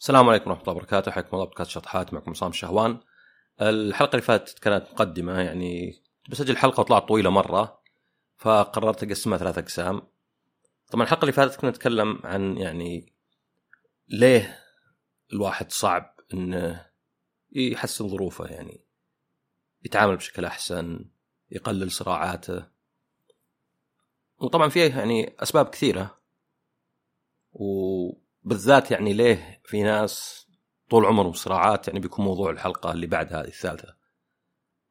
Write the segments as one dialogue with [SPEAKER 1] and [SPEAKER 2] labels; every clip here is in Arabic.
[SPEAKER 1] السلام عليكم ورحمة الله وبركاته. حياكم الله. بودكاست شطحات. معكم عصام الشهوان الحلقة اللي فاتت كانت مقدمة يعني بسجل حلقة وطلعت طويلة مرة فقررت أقسمها ثلاث أقسام. طبعا الحلقة اللي فاتت كنا نتكلم عن يعني ليه الواحد صعب إنه يحسن ظروفه يعني يتعامل بشكل أحسن يقلل صراعاته. وطبعا فيه يعني أسباب كثيرة. وبالذات يعني ليه في ناس طول عمرهم صراعات يعني بيكون موضوع الحلقة اللي بعد هذه الثالثة.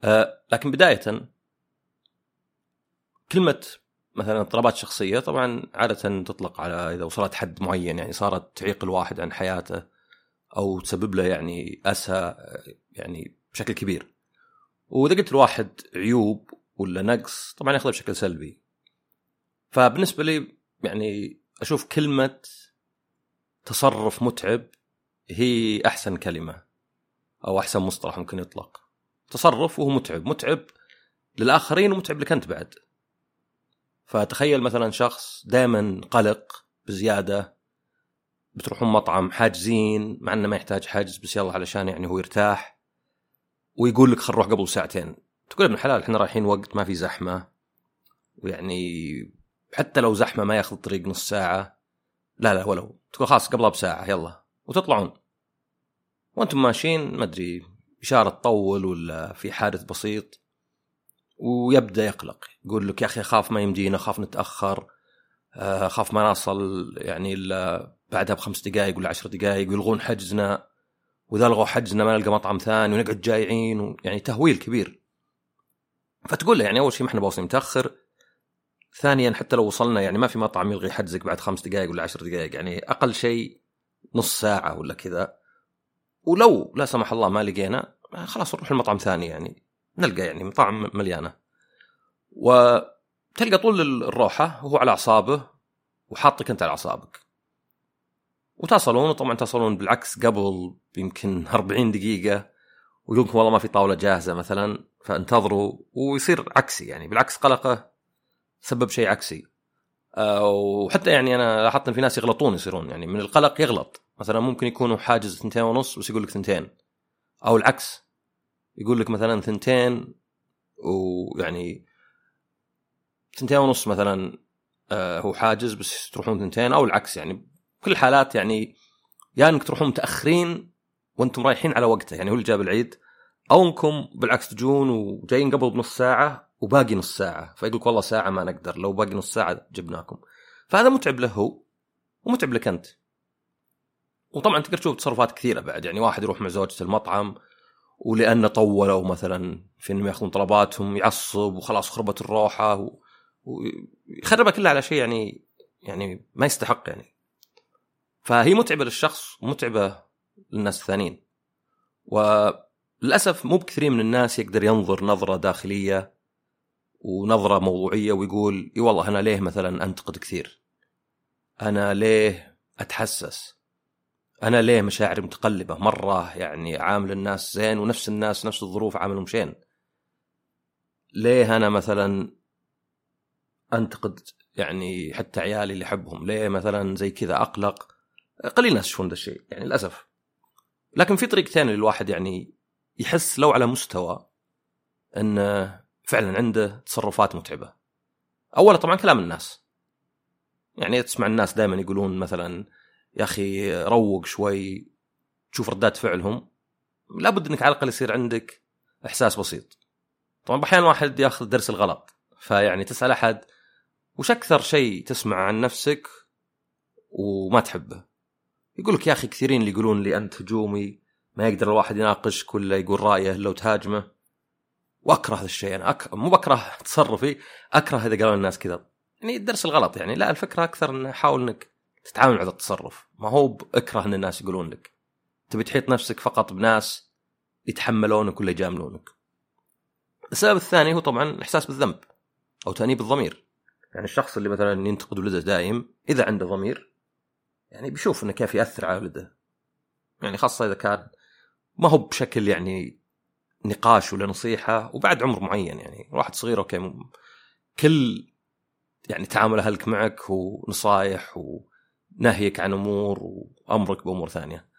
[SPEAKER 1] أه لكن بداية كلمة مثلا اضطرابات شخصية طبعا عادة تطلق على إذا وصلت حد معين يعني صارت تعيق الواحد عن حياته أو تسبب له يعني أسى يعني بشكل كبير. وإذا قلت الواحد عيوب ولا نقص طبعا ياخذه بشكل سلبي. فبالنسبة لي يعني أشوف كلمة تصرف متعب هي أحسن كلمة أو أحسن مصطلح ممكن يطلق. تصرف وهو متعب. متعب للآخرين ومتعب لك أنت بعد. فتخيل مثلا شخص دائما قلق بزيادة بتروحون مطعم حاجزين مع إنه ما يحتاج حجز بس يلا علشان يعني هو يرتاح ويقول لك خل نروح قبل ساعتين. تقول ابن الحلال إحنا رايحين وقت ما في زحمة ويعني حتى لو زحمة ما ياخذ الطريق نص ساعة. لا لا ولو تقول خلاص قبلها بساعة يلا. وتطلعون. وأنتم ماشيين ما أدري إشارة تطول ولا في حادث بسيط. ويبدأ يقلق. يقول لك يا أخي اخاف ما يمدينا اخاف نتأخر. اخاف ما نصل يعني إلا بعدها بخمس دقائق ولا عشر دقائق ويلغون حجزنا. وإذا لغوا حجزنا ما نلقى مطعم ثاني ونقعد جايعين يعني تهويل كبير. فتقول له يعني أول شيء ما إحنا باوصين متأخر ثانيا حتى لو وصلنا يعني ما في مطعم يلغي حجزك بعد خمس دقائق ولا عشر دقائق يعني أقل شيء نص ساعة ولا كذا. ولو لا سمح الله ما لقينا خلاص نروح المطعم ثاني يعني نلقى يعني مطاعم مليانة. وتلقى طول الروحة وهو على أعصابه وحاطك أنت على أعصابك. وتصلون وطبعا تصلون بالعكس قبل يمكن 40 دقيقة ويقول لكم والله ما في طاولة جاهزة مثلا فانتظروا ويصير عكسي يعني بالعكس قلقة سبب شيء عكسي. أه وحتى يعني أنا لاحظت إن في ناس يغلطون يصيرون. يعني من القلق يغلط. مثلا ممكن يكونوا حاجز ثنتين ونص بس يقول لك ثنتين. أو العكس يقول لك مثلا ثنتين ويعني ثنتين ونص مثلا آه هو حاجز بس تروحون ثنتين. أو العكس يعني كل الحالات يعني يا يعني إنك تروحون متأخرين وأنتم رايحين على وقته. يعني هو اللي جاب العيد. أو إنكم بالعكس تجون وجايين قبل بنص ساعة وباقي نص ساعة. فيقول لك والله ساعة ما نقدر لو باقي نص ساعة جبناكم. فهذا متعب له هو ومتعب لك أنت. وطبعا تقدر تشوف تصرفات كثيرة بعد. يعني واحد يروح مع زوجته المطعم ولأنه طولوا مثلا في إنهم يأخذون طلباتهم يعصب وخلاص خربت الروحة. ويخربها كلها على شيء يعني يعني ما يستحق يعني. فهي متعبة للشخص ومتعبة للناس الثانيين. وللاسف مو بكثير من الناس يقدر ينظر نظرة داخلية ونظرة موضوعية ويقول إي والله أنا ليه مثلا أنتقد كثير؟ أنا ليه أتحسس؟ أنا ليه مشاعري متقلبة؟ مرة يعني عامل الناس زين ونفس الناس نفس الظروف عاملهم شين. ليه أنا مثلا أنتقد يعني حتى عيالي اللي أحبهم؟ ليه مثلا زي كذا أقلق؟ قليل ناس يشوفون ذا الشيء يعني للأسف. لكن في طريق ثاني للواحد يعني يحس لو على مستوى إنه فعلا عنده تصرفات متعبة. اولا طبعا كلام الناس. يعني تسمع الناس دائما يقولون مثلا يا أخي روق شوي تشوف ردات فعلهم. لابد إنك على الأقل يصير عندك إحساس بسيط. طبعا أحيانا واحد يأخذ درس الغلط. فيعني تسأل أحد وش أكثر شيء تسمع عن نفسك وما تحبه؟ يقول لك يا أخي كثيرين اللي يقولون لي أنت هجومي ما يقدر الواحد يناقشك ولا يقول رأيه الا وتهاجمه وأكره هذا الشيء أنا أك... مو بكره تصرفي أكره إذا قالوا الناس كذا. يعني الدرس الغلط يعني لا الفكرة أكثر انه حاول إنك تتعامل مع هذا التصرف. ما هو بأكره إن الناس يقولون لك. تبي تحيط نفسك فقط بناس يتحملونك ولا يجاملونك. السبب الثاني هو طبعا الإحساس بالذنب أو تأنيب الضمير. يعني الشخص اللي مثلا ينتقد ولده دائم إذا عنده ضمير يعني بيشوف إنه كيف يأثر على ولده. يعني خاصة إذا كان ما هو بشكل يعني نقاش ولا نصيحة وبعد عمر معين يعني. واحد صغير أوكي كل يعني تعامل أهلك معك هو نصايح ونهيك عن أمور وأمرك بأمور ثانية.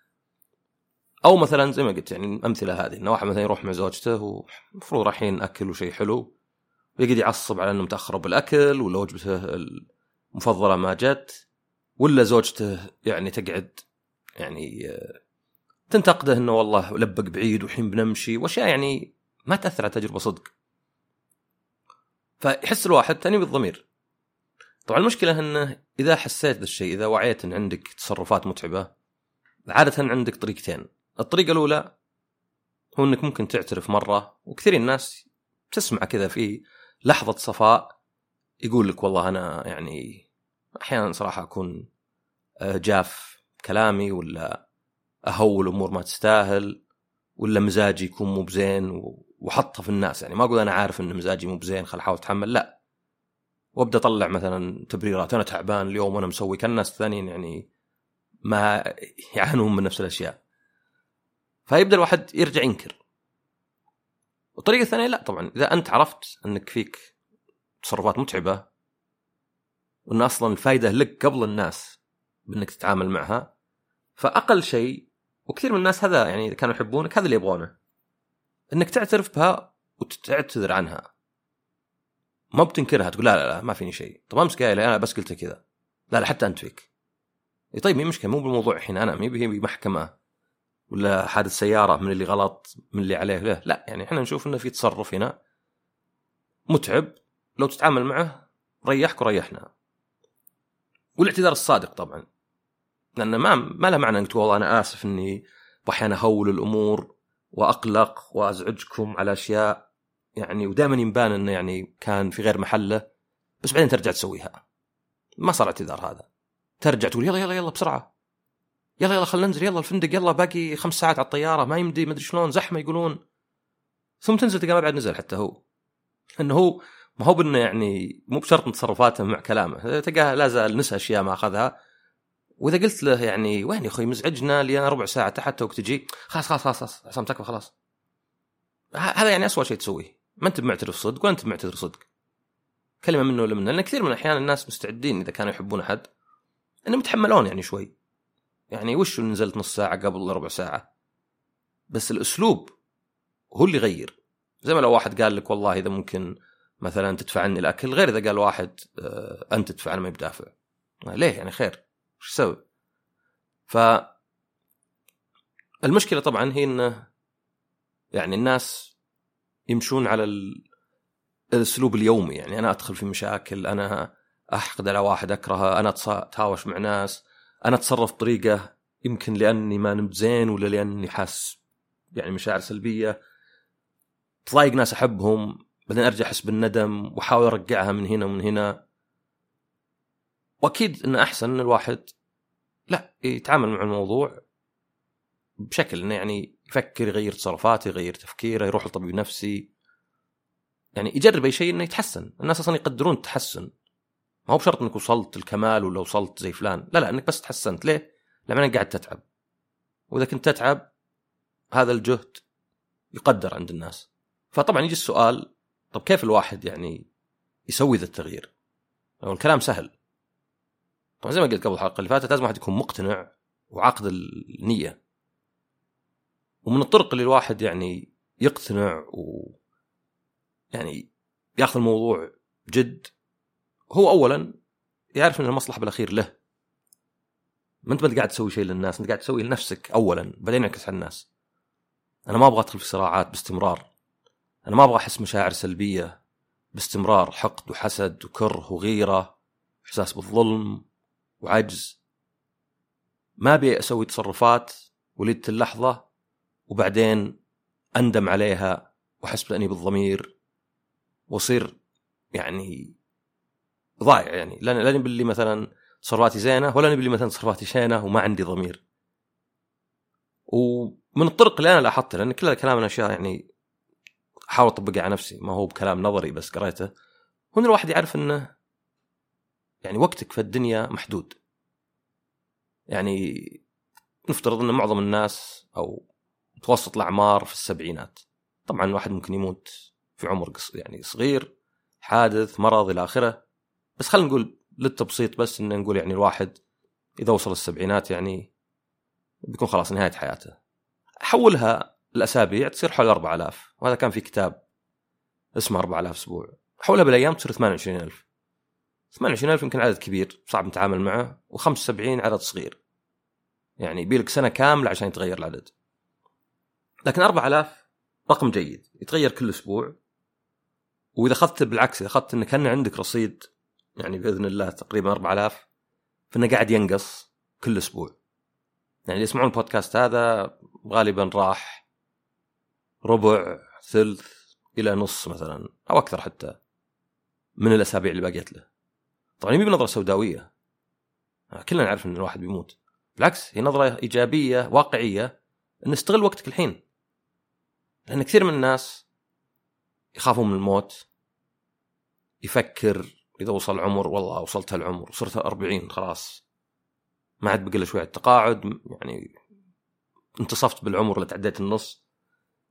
[SPEAKER 1] أو مثلا زي ما قلت يعني الأمثلة هذه انه واحد مثلا يروح مع زوجته ومفروض رايحين أكل وشيء حلو ويقعد يعصب على إنه متأخر بالأكل ولا وجبته المفضلة ما جت ولا زوجته يعني تقعد يعني تنتقده إنه والله لبق بعيد والحين بنمشي وأشياء يعني ما تأثر على تجربة صدق. فيحس الواحد تاني بالضمير. طبعا المشكلة إنه إذا حسيت ذا الشيء إذا وعيت إن عندك تصرفات متعبة عادة عندك طريقتين. الطريقة الأولى هو إنك ممكن تعترف مرة وكثير الناس تسمع كذا في لحظة صفاء يقول لك والله أنا يعني أحيانا صراحة أكون آه، جاف كلامي ولا اهول امور ما تستاهل ولا مزاجي يكون مو بزين وحطها في الناس. يعني ما أقول أنا عارف إن مزاجي مو بزين خل أحاول أتحمل لا. وأبدأ أطلع مثلا تبريرات. أنا تعبان اليوم وأنا مسوي كان الناس الثانيين يعني ما يعانون من نفس الأشياء. فيبدأ الواحد يرجع ينكر. والطريقة الثانية لا طبعا. إذا أنت عرفت إنك فيك تصرفات متعبة وإن أصلا الفائده لك قبل الناس بإنك تتعامل معها فأقل شيء وكثير من الناس هذا يعني اذا كانوا يحبونك هذا اللي يبغونه. إنك تعترف بها وتعتذر عنها. ما بتنكرها تقول لا لا لا ما فيني شيء. طب أمس قايل أنا بس قلت كذا. لا لا حتى انت فيك طيب مي مشكلة مو بالموضوع الحين أنا مي بهي محكمة ولا حادث سيارة من اللي غلط من اللي عليه له لا يعني إحنا نشوف إنه في تصرف هنا. متعب لو تتعامل معه ريحك وريحنا. والاعتذار الصادق طبعا. لأن ما ما له معنى إنك تقول والله أنا آسف إني أحيانا اهول الأمور وأقلق وأزعجكم على أشياء يعني ودائما ينبان إنه يعني كان في غير محله بس بعدين ترجع تسويها. ما صار اعتذار هذا. ترجع تقول يلا يلا يلا بسرعة. يلا يلا خلينا ننزل يلا الفندق يلا باقي خمس ساعات على الطيارة ما يمدي ما أدري شلون زحمة يقولون. ثم تنزل تلقى ما بعد نزل حتى هو. انه هو ما هو بإنه يعني مو بشرط تصرفاته مع كلامه. تلقاه لا زال نسى أشياء ما أخذها. وإذا قلت له يعني وين يا أخوي مزعجنا لي أنا ربع ساعة تحت توك تجي خلاص خلاص خلاص عصام تكفى خلاص. هذا يعني اسوء شيء تسويه. ما أنت معترف صدق ولا أنت معتذر صدق. كلمة منه ولا منه لأن كثير من الأحيان الناس مستعدين إذا كانوا يحبون أحد إنهم يتحملون يعني شوي. يعني وش نزلت نص ساعة قبل ربع ساعة؟ بس الأسلوب هو اللي يغير. زي ما لو واحد قال لك والله إذا ممكن مثلا تدفع عني الأكل غير إذا قال واحد آه، أنت تدفع أنا ما بدافع ليه؟ يعني خير. وش أسوي؟ ف المشكلة طبعا هي إنه يعني الناس يمشون على الأسلوب اليومي يعني أنا أدخل في مشاكل أنا أحقد على واحد أكرهه أنا أتهاوش مع ناس أنا أتصرف بطريقة يمكن لأني ما نمت زين ولا لأني حاس يعني مشاعر سلبية تضايق ناس أحبهم بعدين أرجع أحس بالندم وأحاول أرجعها من هنا ومن هنا وأكيد انه أحسن إن الواحد لا يتعامل مع الموضوع بشكل إنه يعني يفكر يغير تصرفاته يغير تفكيره يروح لطبيب نفسي. يعني يجرب أي شيء إنه يتحسن. الناس أصلا يقدرون التحسن. ما هو بشرط إنك وصلت الكمال ولا وصلت زي فلان. لا لا إنك بس تحسنت. ليه؟ لما قاعد تتعب. وإذا كنت تتعب هذا الجهد يقدر عند الناس. فطبعا يجي السؤال طب كيف الواحد يعني يسوي ذا التغيير؟ الكلام سهل. طبعا زي ما قلت قبل الحلقة اللي فاتت لازم واحد يكون مقتنع وعقد النية. ومن الطرق اللي الواحد يعني يقتنع و يعني ياخذ الموضوع جد هو اولا يعرف إن المصلحة بالأخير له. ما أنت ما قاعد تسوي شيء للناس أنت قاعد تسوي لنفسك اولا بعدين ينعكس على الناس. أنا ما أبغى أدخل في صراعات باستمرار. أنا ما أبغى أحس مشاعر سلبية باستمرار حقد وحسد وكره وغيرة إحساس بالظلم. وعجز. ما ابي أسوي تصرفات ولدت اللحظة وبعدين أندم عليها وأحس بأني بالضمير وأصير يعني ضايع يعني. لا لا نبي لي مثلا تصرفاتي زينة ولا نبي لي مثلا تصرفاتي شينة وما عندي ضمير. ومن الطرق اللي أنا لاحظتها لأن كل الكلام من أشياء يعني أحاول أطبقها على نفسي ما هو بكلام نظري بس قريته. هنا الواحد يعرف إنه يعني وقتك في الدنيا محدود. يعني نفترض إن معظم الناس أو متوسط الأعمار في السبعينات طبعا الواحد ممكن يموت في عمر يعني صغير حادث مرض إلى آخره. بس خلينا نقول للتبسيط بس إن نقول يعني الواحد إذا وصل السبعينات يعني بيكون خلاص نهاية حياته. حولها الأسابيع تصير حول 4000 وهذا كان في كتاب اسمه 4000 أسبوع. حولها بالأيام تصير 28000 28000 يمكن عدد كبير صعب نتعامل معه و75 عدد صغير. يعني يبيلك سنة كاملة عشان يتغير العدد. لكن 4000 رقم جيد يتغير كل أسبوع. وإذا أخذت بالعكس إذا أخذت إنك كان عندك رصيد يعني بإذن الله تقريبا 4000 فإنه قاعد ينقص كل أسبوع. يعني اللي يسمعون البودكاست هذا غالبا راح ربع ثلث إلى نص مثلا أو أكثر حتى من الأسابيع اللي باقيت له. طبعا مي بنظره سوداوية. كلنا نعرف إن الواحد بيموت. بالعكس هي نظرة إيجابية واقعية إن استغل وقتك الحين. لأن كثير من الناس يخافون من الموت يفكر إذا وصل عمر والله وصلت هالعمر وصرت 40 خلاص. ما عاد بقى شوية التقاعد يعني انتصفت بالعمر اللي تعديت النص.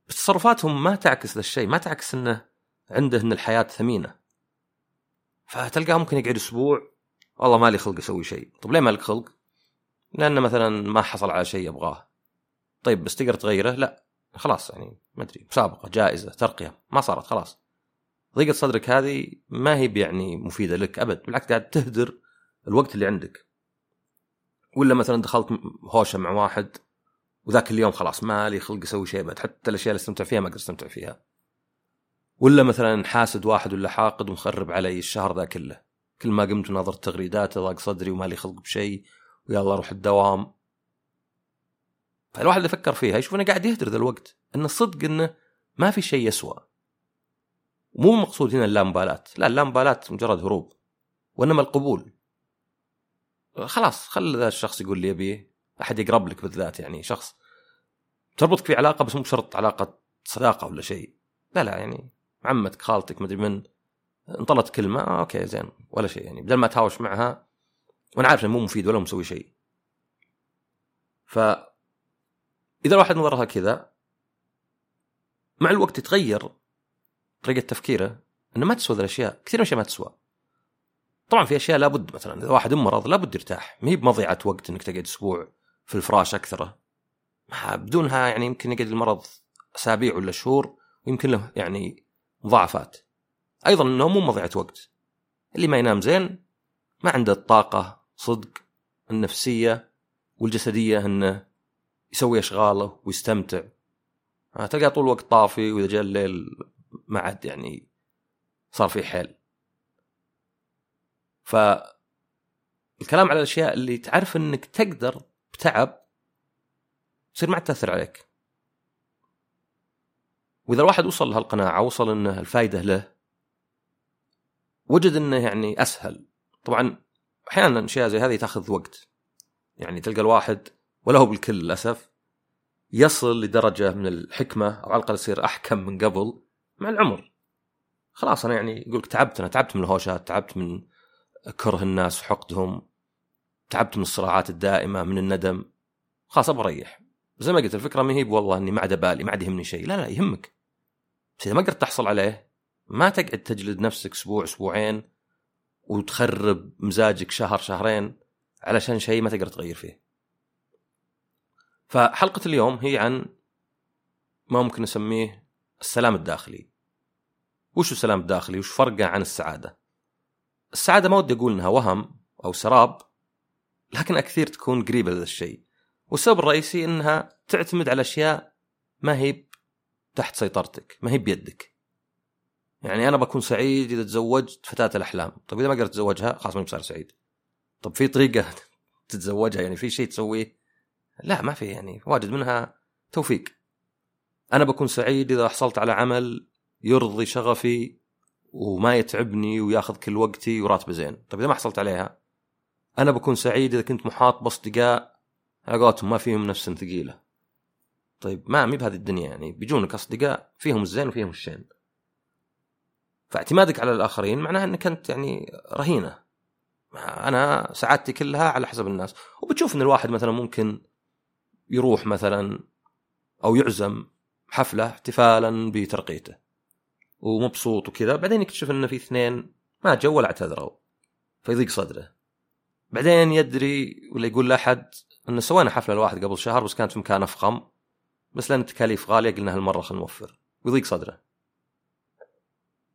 [SPEAKER 1] بس تصرفاتهم ما تعكس ذا الشيء ما تعكس إنه عنده إن الحياة ثمينة. فتلقاه ممكن يقعد أسبوع. والله مالي خلق أسوي شيء. طيب ليه مالك خلق؟ لأنه مثلا ما حصل على شيء يبغاه طيب بس تقدر تغيره؟ لا. خلاص يعني ما أدري. مسابقة جائزة ترقية. ما صارت خلاص. ضيقة صدرك هذه ما هي يعني مفيدة لك أبد. بالعكس قاعد تهدر الوقت اللي عندك. ولا مثلا دخلت هوشة مع واحد وذاك اليوم خلاص ما لي خلق أسوي شيء بعد حتى الأشياء اللي استمتع فيها ما أقدر أستمتع فيها. ولا مثلا حاسد واحد ولا حاقد ومخرب علي الشهر ذا كله. كل ما قمت ونظرت تغريدات ضاق صدري وما لي خلق بشيء ويلا أروح الدوام. فالواحد اللي فكر فيها يشوف إنه قاعد يهدر ذا الوقت ان الصدق إنه ما في شيء يسوى. مو المقصود هنا اللامبالاة لا اللامبالاة مجرد هروب وإنما القبول. خلاص خل ذا الشخص يقول لي يبيه. أحد يقرب لك بالذات يعني شخص تربطك في علاقة بس مو بشرط علاقة صداقة ولا شيء. لا لا يعني عمتك خالتك مدري من انطلت كلمة آه okay زين ولا شيء يعني. بدل ما تهاوش معها وأنا عارف إنه مو مفيد ولا مسوي شيء. ف إذا الواحد نظرها كذا مع الوقت يتغير طريقة تفكيره إنه ما تسوى ذي الأشياء. كثير من الأشياء ما تسوى. طبعا في أشياء لابد مثلا إذا واحد مرض لابد يرتاح. ما هي بمضيعة وقت إنك تقعد أسبوع في الفراش اكثره بدونها يعني يمكن يقعد المرض أسابيع ولا شهور ويمكن له يعني مضاعفات أيضا إنه مو مضيعة وقت. اللي ما ينام زين ما عنده الطاقة صدق النفسية والجسدية إنه يسوي أشغاله ويستمتع. تلقاه طول الوقت طافي وإذا جاء الليل ما عاد يعني صار في حيل. ف الكلام على الأشياء اللي تعرف إنك تقدر بتعب تصير ما تأثر عليك. وإذا الواحد وصل لهالقناعة وصل انه الفائده له وجد إنه يعني أسهل. طبعا أحيانا أشياء زي هذه تأخذ وقت. يعني تلقى الواحد ولا هو بالكل للأسف يصل لدرجة من الحكمة أو على الأقل يصير أحكم من قبل مع العمر. خلاص أنا يعني يقولك تعبت أنا تعبت من الهوشات تعبت من كره الناس وحقدهم تعبت من الصراعات الدائمة من الندم. خلاص أبغى أريح. زي ما قلت الفكرة ما هي والله إني ما عاد بالي ما عاد يهمني شيء. لا لا يهمك. بس اذا ما قدرت تحصل عليه ما تقعد تجلد نفسك أسبوع أسبوعين وتخرب مزاجك شهر شهرين علشان شيء ما تقدر تغير فيه. فحلقة اليوم هي عن ما ممكن نسميه السلام الداخلي. وش السلام الداخلي؟ وش فرقه عن السعادة؟ السعادة ما ودي أقول إنها وهم أو سراب لكن كثير تكون قريبة لهذا الشيء. والسبب الرئيسي إنها تعتمد على أشياء ما هي تحت سيطرتك ما هي بيدك. يعني أنا بكون سعيد إذا تزوجت فتاة الأحلام. طيب إذا ما قدرت اتزوجها خلاص ما بصير سعيد. طب في طريقة تتزوجها يعني في شيء تسويه؟ لا ما في يعني واجد منها توفيق. أنا بكون سعيد إذا حصلت على عمل يرضي شغفي وما يتعبني وياخذ كل وقتي وراتبه زين. طيب إذا ما حصلت عليها أنا بكون سعيد إذا كنت محاط بأصدقاء على ما فيهم نفس ثقيلة. طيب ما مي بهذه الدنيا يعني. بيجونك أصدقاء فيهم الزين وفيهم الشين. فاعتمادك على الآخرين معناه إنك أنت يعني رهينة. أنا سعادتي كلها على حسب الناس. وبتشوف إن الواحد مثلا ممكن يروح مثلا أو يعزم حفلة احتفالا بترقيته ومبسوط وكذا. بعدين يكتشف إن في اثنين ما جو ولا اعتذروا. فيضيق صدره. بعدين يدري ولا يقول لأحد انه سوينا حفلة لواحد قبل شهر بس كانت في مكان أفخم. بس لأن التكاليف غالية قلنا هالمرة خلينا نوفر. ويضيق صدره.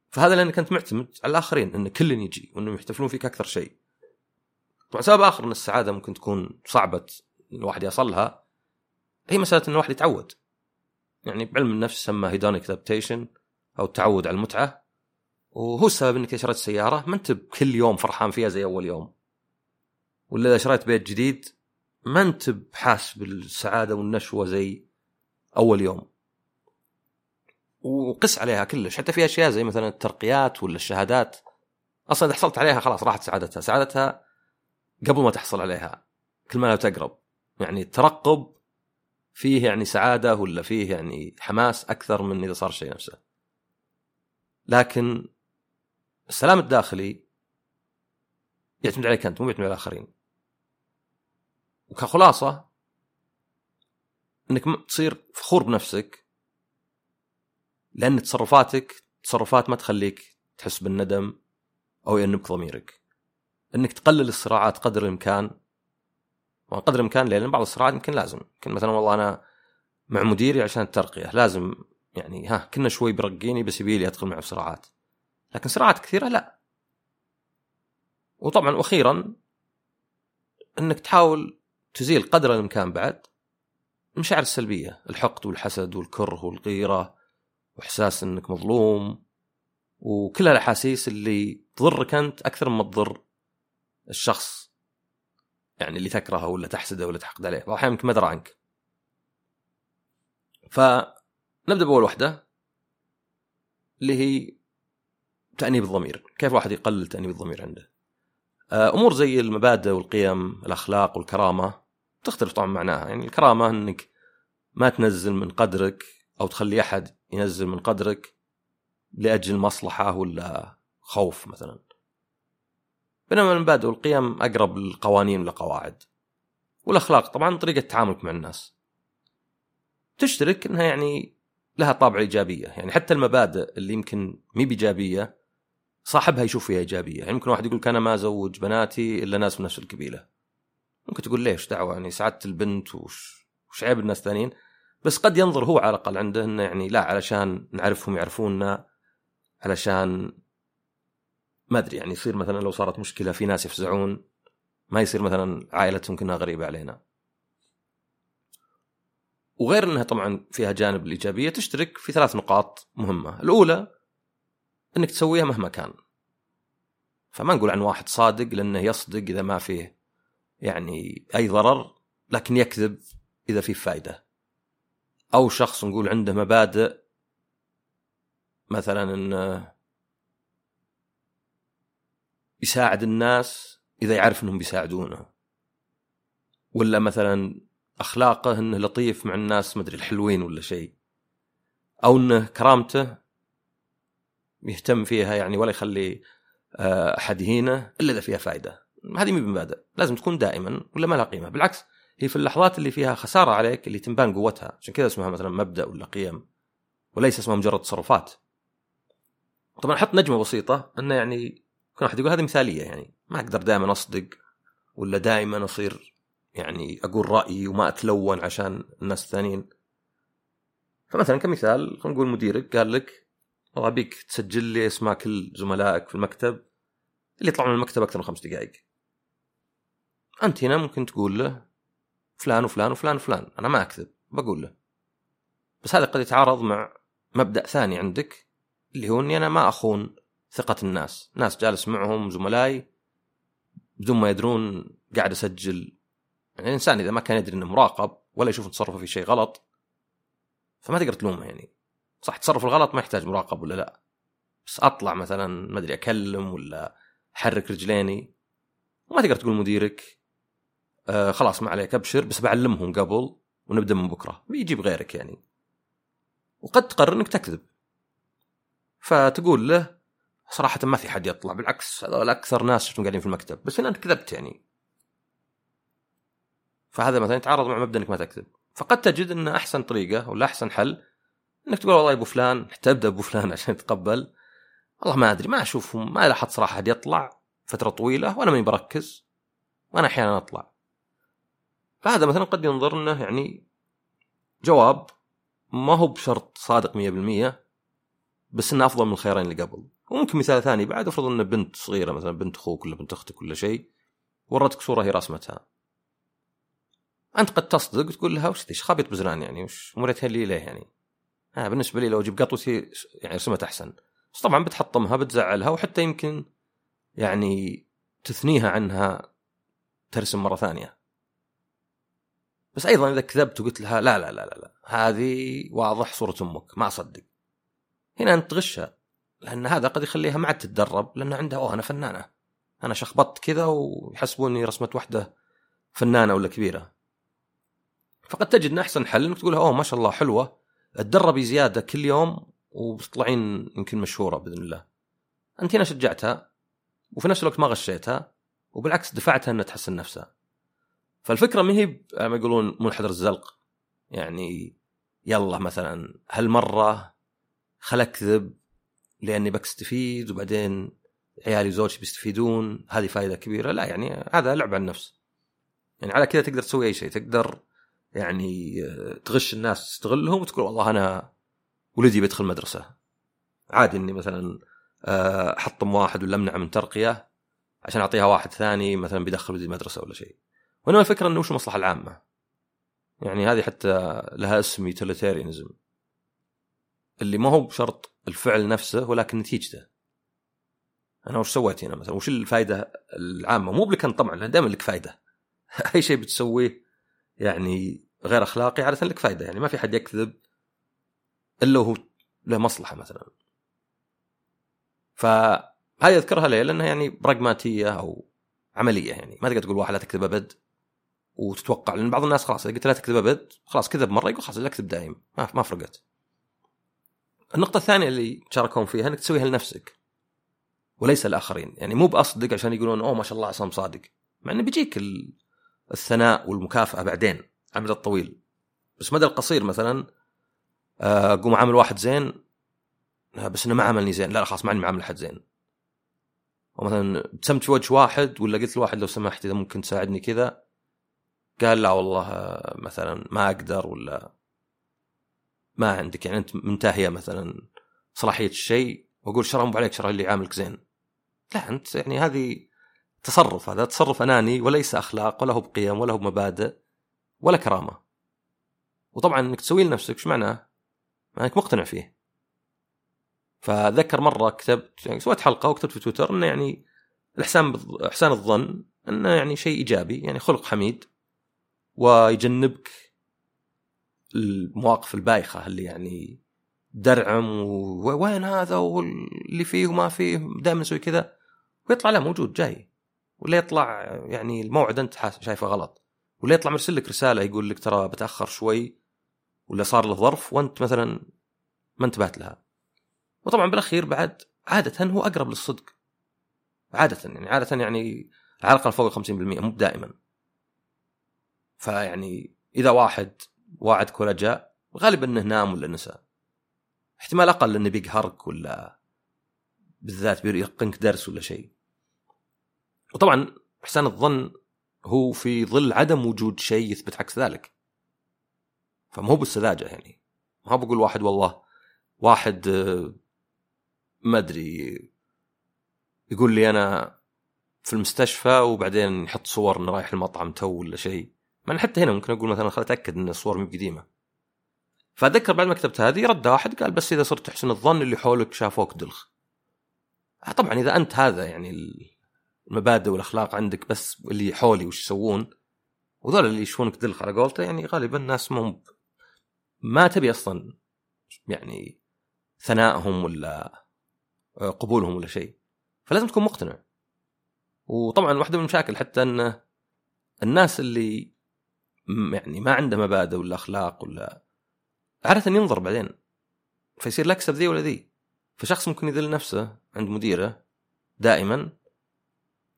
[SPEAKER 1] فهذا لانك انت معتمد على الآخرين إن كل يجي وإنهم يحتفلون فيك أكثر شيء. طبعا سبب آخر إن السعادة ممكن تكون صعبة الواحد يصلها هي مسألة إن الواحد يتعود. يعني بعلم النفس يسمى hedonic adaptation أو التعود على المتعة. وهو السبب إنك شريت سيارة ما أنت كل يوم فرحان فيها زي أول يوم. ولا إذا شريت بيت جديد ما أنت بحاس بالسعادة والنشوة زي أول يوم. وقس عليها كلش حتى في أشياء زي مثلا الترقيات ولا الشهادات. أصلا إذا حصلت عليها خلاص راحت سعادتها. سعادتها قبل ما تحصل عليها كل ما تقرب. يعني الترقب فيه يعني سعادة ولا فيه يعني حماس أكثر من إذا صار الشيء نفسه. لكن السلام الداخلي يعتمد عليك أنت مو يعتمد على الآخرين. وكخلاصة إنك تصير فخور بنفسك لأن تصرفاتك تصرفات ما تخليك تحس بالندم أو يأنبك ضميرك. إنك تقلل الصراعات قدر الإمكان وقدر الإمكان لأن بعض الصراعات يمكن لازم. يمكن مثلا والله أنا مع مديري عشان الترقية لازم يعني ها كنا شوي برقيني بس يبي لي أدخل معه في صراعات. لكن صراعات كثيرة لا. وطبعا وأخيرا إنك تحاول تزيل قدر الإمكان بعد المشاعر السلبية الحقد والحسد والكره والغيرة وإحساس إنك مظلوم وكل الأحاسيس اللي تضرك أنت أكثر ما تضر الشخص يعني اللي تكرهه ولا تحسده ولا تحقد عليه واحيانا يمكن ما درى عنك. فنبدأ بأول وحدة اللي هي تأنيب الضمير كيف الواحد يقلل تأنيب الضمير عنده؟ أمور زي المبادئ والقيم الأخلاق والكرامة تختلف طبعا معناها. يعني الكرامة إنك ما تنزل من قدرك أو تخلي أحد ينزل من قدرك لأجل مصلحة ولا خوف مثلا. بينما المبادئ والقيم أقرب للقوانين والقواعد والأخلاق طبعا طريقة تعاملك مع الناس. تشترك إنها يعني لها طابع إيجابية. يعني حتى المبادئ اللي يمكن مي بإيجابية صاحبها يشوف فيها إيجابية. يعني ممكن واحد يقول أنا ما أزوج بناتي إلا ناس من نفس القبيلة. ممكن تقول ليش دعوة؟ يعني سعادة البنت وش وش عيب الناس الثانيين؟ بس قد ينظر هو على الأقل عنده إنه يعني لا علشان نعرفهم يعرفوننا علشان ما أدري يعني يصير مثلا لو صارت مشكلة في ناس يفزعون ما يصير مثلا عائلتهم كانها غريبة علينا. وغير إنها طبعا فيها جانب الإيجابية تشترك في ثلاث نقاط مهمة. الأولى إنك تسويها مهما كان. فما نقول عن واحد صادق لأنه يصدق إذا ما فيه يعني أي ضرر لكن يكذب إذا فيه فائده أو شخص نقول عنده مبادئ مثلا انه يساعد الناس إذا يعرف إنهم بيساعدونه. ولا مثلا أخلاقه إنه لطيف مع الناس مدري الحلوين ولا شيء. أو إنه كرامته يهتم فيها يعني ولا يخلي آه، أحد يهينه إلا إذا فيها فائده هذه مي بمبادئ لازم تكون دائما ولا ما لها قيمة. بالعكس هي في اللحظات اللي فيها خسارة عليك اللي تنبان قوتها. عشان كذا اسمها مثلا مبدأ ولا قيم وليس اسمها مجرد تصرفات. طبعا أحط نجمة بسيطة أنه يعني كل واحد يقول هذه مثالية يعني. ما أقدر دائما أصدق ولا دائما أصير يعني أقول رأيي وما أتلون عشان الناس الثانيين. فمثلا كمثال خلينا نقول مديرك قال لك والله أبيك تسجل لي أسماء كل زملائك في المكتب اللي يطلعون من المكتب أكثر من خمس دقائق. أنت هنا ممكن تقول له فلان وفلان وفلان وفلان أنا ما أكذب بقول له. بس هذا قد يتعارض مع مبدأ ثاني عندك اللي هو إني أنا ما أخون ثقة الناس. ناس جالس معهم زملائي بدون ما يدرون قاعد أسجل. يعني الإنسان إذا ما كان يدري إنه مراقب ولا يشوف تصرفه في شيء غلط فما تقدر تلومه يعني. صح تصرف الغلط ما يحتاج مراقب ولا لا. بس أطلع مثلا ما أدري أكلم ولا أحرك رجليني. ما تقدر تقول مديرك. آه خلاص ما عليك أبشر بس بعلمهم قبل ونبدأ من بكرة. بيجيب غيرك يعني. وقد تقرر إنك تكذب. فتقول له صراحة ما في حد يطلع بالعكس هذول أكثر ناس شفتهم قاعدين في المكتب. بس هنا أنت كذبت يعني. فهذا مثلا يتعارض مع مبدأ إنك ما تكذب. فقد تجد إن أحسن طريقة ولا أحسن حل إنك تقول والله أبو فلان حتى أبدأ أبو فلان عشان يتقبل. والله ما أدري ما أشوفهم ما لاحظت صراحة أحد يطلع فترة طويلة وأنا ماني بركز. وأنا أحيانا أطلع. فهذا مثلا قد ينظر إنه يعني جواب ما هو بشرط صادق 100% بس إنه أفضل من الخيارين اللي قبل. وممكن مثال ثاني بعد افرض ان بنت صغيرة مثلا بنت أخوك ولا بنت أختك ولا شيء ورتك صورة هي رسمتها أنت قد تصدق وتقول لها وش إيش خابط بزران يعني؟ وش مريتها لي ليه يعني؟ ها بالنسبة لي لو أجيب قطوتي يعني رسمت أحسن. بس طبعا بتحطمها بتزعلها وحتى يمكن يعني تثنيها عنها ترسم مرة ثانية. بس أيضا إذا كذبت وقلت لها لا لا لا لا, لا. هذه واضح صورة أمك ما أصدق هنا أنت تغشها لأن هذا قد يخليها ما عاد تتدرب لأن عندها أوه أنا فنانة أنا شخبطت كذا ويحسبوني رسمة واحدة فنانة ولا كبيرة فقد تجد ان أحسن حل إنك تقول أوه ما شاء الله حلوة تدربي زيادة كل يوم وبتطلعين يمكن مشهورة بإذن الله. أنت هنا شجعتها وفي نفس الوقت ما غشيتها وبالعكس دفعتها إنها تحسن نفسها. فالفكرة ما هي ما يقولون منحدر الزلق. يعني يلا مثلا هالمرة خل اكذب لأني بستفيد وبعدين عيالي وزوجتي بيستفيدون هذه فائده كبيرة. لا يعني هذا لعب على النفس. يعني على كذا تقدر تسوي أي شيء. تقدر يعني تغش الناس تستغلهم وتقول والله أنا ولدي بيدخل مدرسة. عادي إني مثلا آه، أحطم واحد ولا امنعه من ترقية عشان أعطيها واحد ثاني مثلا بيدخل ولدي مدرسة ولا شيء. وإنما الفكرة إنه وش المصلحه العامة. يعني هذه حتى لها اسم يوتيليتيريانزم اللي ما هو بشرط الفعل نفسه ولكن نتيجته. أنا وش سويت هنا مثلا؟ وش الفائده العامة؟ مو بلك طبعا لأن دائما لك فائده أي شيء بتسويه يعني غير أخلاقي عادة لك فائده يعني ما في حد يكذب إلا وهو له مصلحة مثلا. فهذه أذكرها ليه؟ لأنها يعني براغماتية أو عملية يعني. ما تقدر تقول واحد لا تكذب أبد. وتتوقع لأن بعض الناس خلاص إذا قلت لا تكذب أبد خلاص كذب مرة يقول خلاص لا اكذب دايم ما ما فرقت. النقطة الثانية اللي تشاركون فيها إنك تسويها لنفسك وليس الاخرين يعني مو باصدق عشان يقولون أوه ما شاء الله عصام صادق مع إنه بيجيك الثناء والمكافأة بعدين على المدى الطويل بس المدى القصير مثلا آه، اقوم اعامل واحد زين آه، بس إنه ما عاملني زين لا خلاص ما عندي معامل احد زين ومثلا ابتسمت في وجه واحد ولا قلت لواحد لو سمحت إذا ممكن تساعدني كذا قال لا والله مثلا ما أقدر ولا ما عندك. يعني أنت منتهية مثلا صلاحيه الشيء وأقول شرع عليك شرع اللي عاملك زين. لا أنت يعني هذه تصرف هذا تصرف أناني وليس أخلاق ولا هو بقيم ولا هو بمبادئ ولا كرامة. وطبعا إنك تسوي لنفسك إيش معناه؟ إنك مقتنع فيه. فذكر مرة كتبت يعني سويت حلقة وكتبت في تويتر إنه يعني الإحسان إحسان الظن إنه يعني شيء إيجابي يعني خلق حميد. ويجنبك المواقف البايخة اللي يعني درعم ووين هذا واللي فيه وما فيه دائما يسوي كذا ويطلع لا موجود جاي. ولا يطلع يعني الموعد أنت شايفه غلط. ولا يطلع مرسل لك رسالة يقول لك ترى بتأخر شوي ولا صار له ظرف وأنت مثلا ما انتبهت لها. وطبعا بالأخير بعد عادة هو أقرب للصدق. عادة يعني عادة يعني على الأقل فوق 50% مو دائما فيعني إذا واحد وعدك ولا جاء غالبا إنه نام ولا نسى. احتمال أقل إنه بيقهرك ولا بالذات بيرقنك درس ولا شيء. وطبعا إحسان الظن هو في ظل عدم وجود شيء يثبت عكس ذلك. فما هو بالسذاجة يعني. ما بقول واحد والله واحد آه، ما أدري يقول لي أنا في المستشفى وبعدين يحط صور إنه رايح المطعم تو ولا شيء. مع حتى هنا ممكن أقول مثلا خل أتأكد إن الصور مو قديمه فأتذكر بعد ما كتبت هذه رد واحد قال بس إذا صرت تحسن الظن اللي حولك شافوك دلخ. آه، طبعا إذا أنت هذا يعني المبادئ والأخلاق عندك بس اللي حولي وش يسوون وذول اللي يشوفونك دلخ على قولته يعني غالبا الناس مو ما تبي أصلا يعني ثنائهم ولا آه، قبولهم ولا شيء. فلازم تكون مقتنع. وطبعا واحدة من المشاكل حتى إن الناس اللي يعني ما عنده مبادئ ولا أخلاق ولا عادة ينظر بعدين. فيصير لا اكسب ذي ولا ذي. فشخص ممكن يذل نفسه عند مديره دائما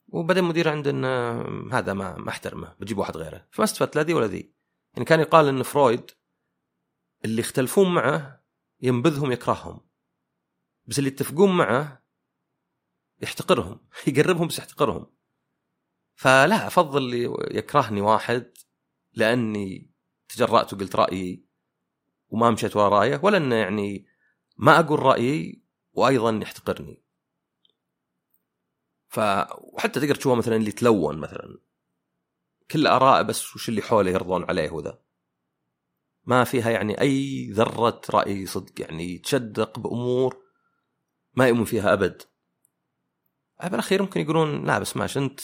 [SPEAKER 1] وبعدين مديره عنده إنه هذا ما ما أحترمه بجيب واحد غيره. فما استفدت لا ذي ولا ذي. يعني كان يقال إن فرويد اللي يختلفون معه ينبذهم يكرههم. بس اللي يتفقون معه يحتقرهم يقربهم بس يحتقرهم. فلا أفضل يكرهني واحد لأني تجرأت وقلت رأيي وما مشيت ورا رأيه ولا إنه يعني ما أقول رأيي وأيضا يحتقرني. ف وحتى تقدر تشوفه مثلا اللي تلون مثلا. كل اراء بس وش اللي حوله يرضون عليه وذا. ما فيها يعني أي ذرة رأي صدق يعني يتشدق بأمور ما يؤمن فيها أبد. بالاخير ممكن يقولون لا بس ماش أنت